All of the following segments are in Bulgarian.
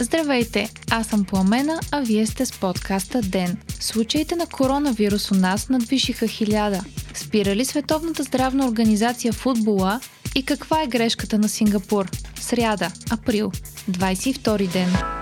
Здравейте, аз съм Пламена, а вие сте с подкаста ДЕН. Случаите на коронавирус у нас надвишиха хиляда. Спира ли Световната здравна организация футбола и каква е грешката на Сингапур? Сряда, април, 22 ден.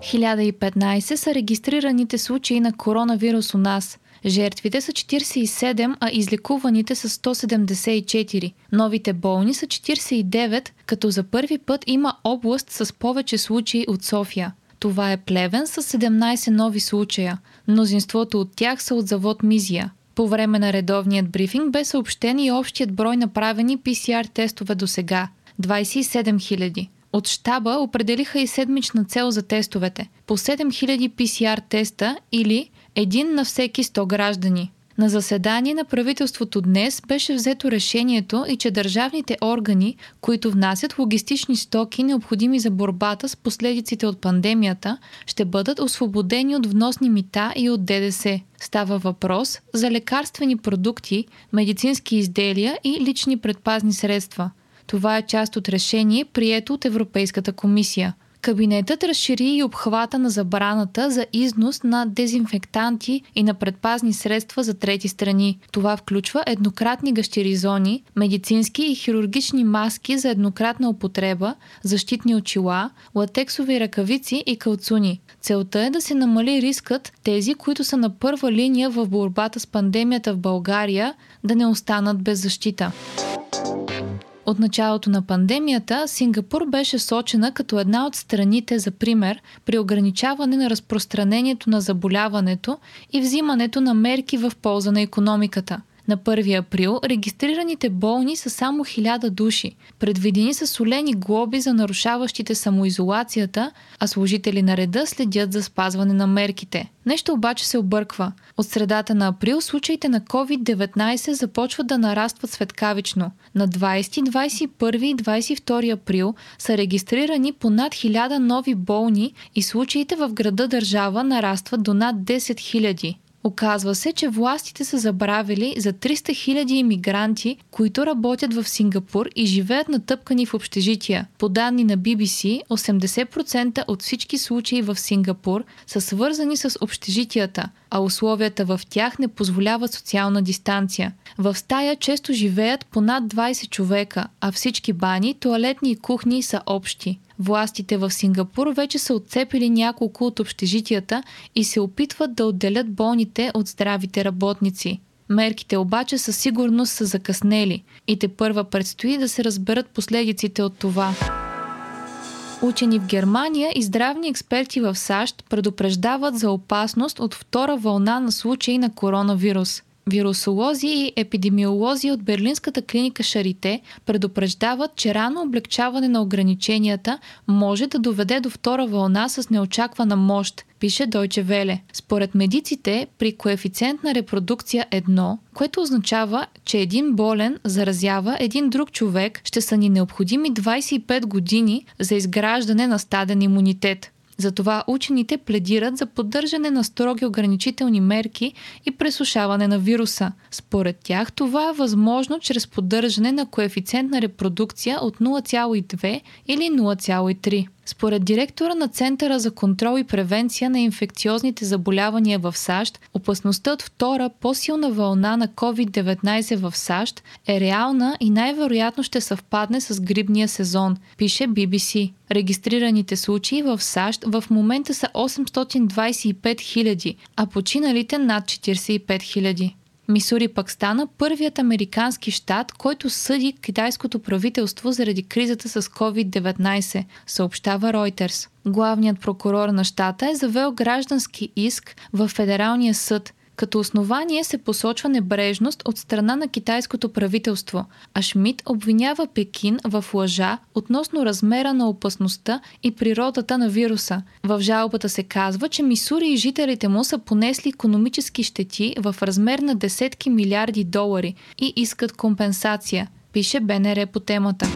1015 са регистрираните случаи на коронавирус у нас – Жертвите са 47, а излекуваните са 174. Новите болни са 49, като за първи път има област с повече случаи от София. Това е Плевен с 17 нови случая. Мнозинството от тях са от завод Мизия. По време на редовният брифинг бе съобщен и общият брой направени PCR тестове до сега – 27 000. От щаба определиха и седмична цел за тестовете – по 7000 PCR теста или един на всеки 100 граждани. На заседание на правителството днес беше взето решението и че държавните органи, които внасят логистични стоки, необходими за борбата с последиците от пандемията, ще бъдат освободени от вносни мита и от ДДС. Става въпрос за лекарствени продукти, медицински изделия и лични предпазни средства. Това е част от решение, прието от Европейската комисия – Кабинетът разшири и обхвата на забраната за износ на дезинфектанти и на предпазни средства за трети страни. Това включва еднократни гащеризони, медицински и хирургични маски за еднократна употреба, защитни очила, латексови ръкавици и калцуни. Целта е да се намали рискът тези, които са на първа линия в борбата с пандемията в България, да не останат без защита. От началото на пандемията Сингапур беше сочена като една от страните за пример при ограничаване на разпространението на заболяването и взимането на мерки в полза на економиката – на 1 април регистрираните болни са само 1000 души. Предвидени са солени глоби за нарушаващите самоизолацията, а служители на реда следят за спазване на мерките. Нещо обаче се обърква. От средата на април случаите на COVID-19 започват да нарастват светкавично. На 20, 21 и 22 април са регистрирани по над 1000 нови болни и случаите в града държава нарастват до над 10 000. Оказва се, че властите са забравили за 300 000 иммигранти, които работят в Сингапур и живеят натъпкани в общежития. По данни на BBC, 80% от всички случаи в Сингапур са свързани с общежитията, а условията в тях не позволяват социална дистанция. В стая често живеят по над 20 човека, а всички бани, туалетни и кухни са общи. Властите в Сингапур вече са отцепили няколко от общежитията и се опитват да отделят болните от здравите работници. Мерките обаче със сигурност са закъснели и те първа предстои да се разберат последиците от това. Учени в Германия и здравни експерти в САЩ предупреждават за опасност от втора вълна на случаи на коронавирус. Вирусолози и епидемиолози от Берлинската клиника Шарите предупреждават, че рано облегчаване на ограниченията може да доведе до втора вълна с неочаквана мощ, пише Дойче Веле. Според медиците, при коефициент на репродукция 1, което означава, че един болен заразява един друг човек, ще са ни необходими 25 години за изграждане на стаден имунитет. Затова учените пледират за поддържане на строги ограничителни мерки и пресушаване на вируса. Според тях това е възможно чрез поддържане на коефициент на репродукция от 0,2 или 0,3. Според директора на Центъра за контрол и превенция на инфекциозните заболявания в САЩ, опасността от втора по-силна вълна на COVID-19 в САЩ е реална и най-вероятно ще съвпадне с грибния сезон, пише BBC. Регистрираните случаи в САЩ в момента са 825 000, а починалите над 45 000. Мисури пък стана първият американски щат, който съди китайското правителство заради кризата с COVID-19, съобщава Reuters. Главният прокурор на щата е завел граждански иск в Федералния съд като основание се посочва небрежност от страна на китайското правителство, а Шмидт обвинява Пекин в лъжа относно размера на опасността и природата на вируса. В жалбата се казва, че Мисури и жителите му са понесли економически щети в размер на десетки милиарди долари и искат компенсация пише БНР по темата.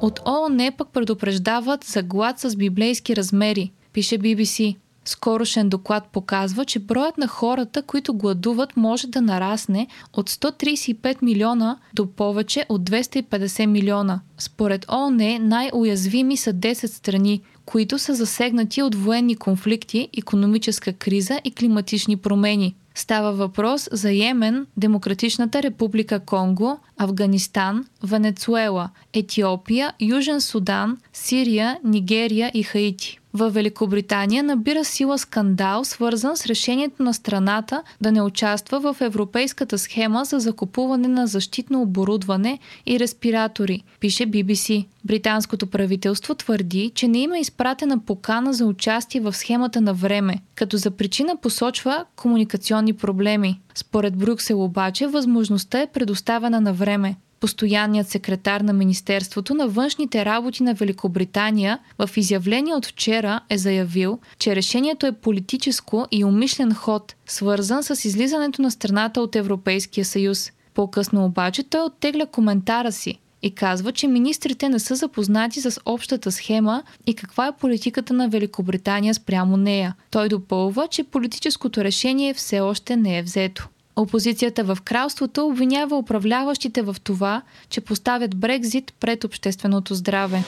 От ООН пък предупреждават за глад с библейски размери, пише BBC. Скорошен доклад показва, че броят на хората, които гладуват, може да нарасне от 135 милиона до повече от 250 милиона. Според ООН най-уязвими са 10 страни, които са засегнати от военни конфликти, економическа криза и климатични промени. Става въпрос за Йемен, Демократичната република Конго, Афганистан, Венецуела, Етиопия, Южен Судан, Сирия, Нигерия и Хаити. В Великобритания набира сила скандал, свързан с решението на страната да не участва в европейската схема за закупуване на защитно оборудване и респиратори, пише BBC. Британското правителство твърди, че не има изпратена покана за участие в схемата на време, като за причина посочва комуникационни проблеми. Според Брюксел обаче възможността е предоставена на време. Постоянният секретар на Министерството на външните работи на Великобритания в изявление от вчера е заявил, че решението е политическо и умишлен ход, свързан с излизането на страната от Европейския съюз. По-късно обаче той оттегля коментара си и казва, че министрите не са запознати с общата схема и каква е политиката на Великобритания спрямо нея. Той допълва, че политическото решение все още не е взето. Опозицията в кралството обвинява управляващите в това, че поставят Брекзит пред общественото здраве.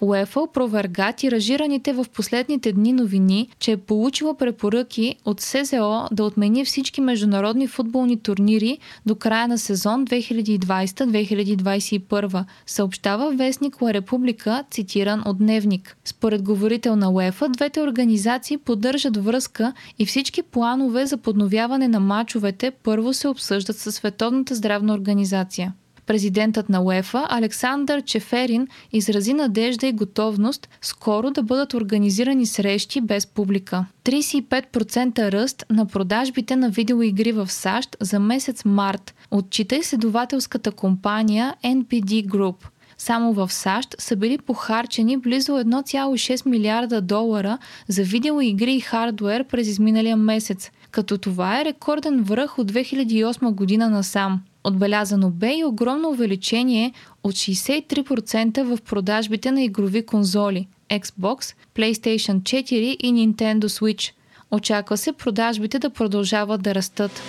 УЕФА опроверга тиражираните в последните дни новини, че е получила препоръки от СЗО да отмени всички международни футболни турнири до края на сезон 2020-2021, съобщава вестник Ла Република, цитиран от Дневник. Според говорител на УЕФА, двете организации поддържат връзка и всички планове за подновяване на мачовете първо се обсъждат със Световната здравна организация. Президентът на УЕФА Александър Чеферин изрази надежда и готовност скоро да бъдат организирани срещи без публика. 35% ръст на продажбите на видеоигри в САЩ за месец март, отчита изследователската компания NPD Group. Само в САЩ са били похарчени близо 1,6 милиарда долара за видеоигри и хардвер през изминалия месец, като това е рекорден връх от 2008 година насам. Отбелязано бе и огромно увеличение от 63% в продажбите на игрови конзоли Xbox, PlayStation 4 и Nintendo Switch. Очаква се продажбите да продължават да растат.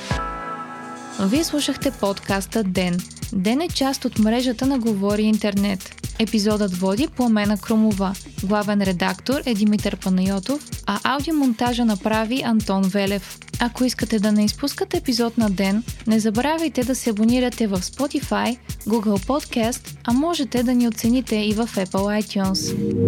Вие слушахте подкаста Ден. Ден е част от мрежата на Говори Интернет. Епизодът води Пламена Крумова. Главен редактор е Димитър Панайотов, а аудиомонтажа направи Антон Велев. Ако искате да не изпускате епизод на ден, не забравяйте да се абонирате в Spotify, Google Podcast, а можете да ни оцените и в Apple iTunes.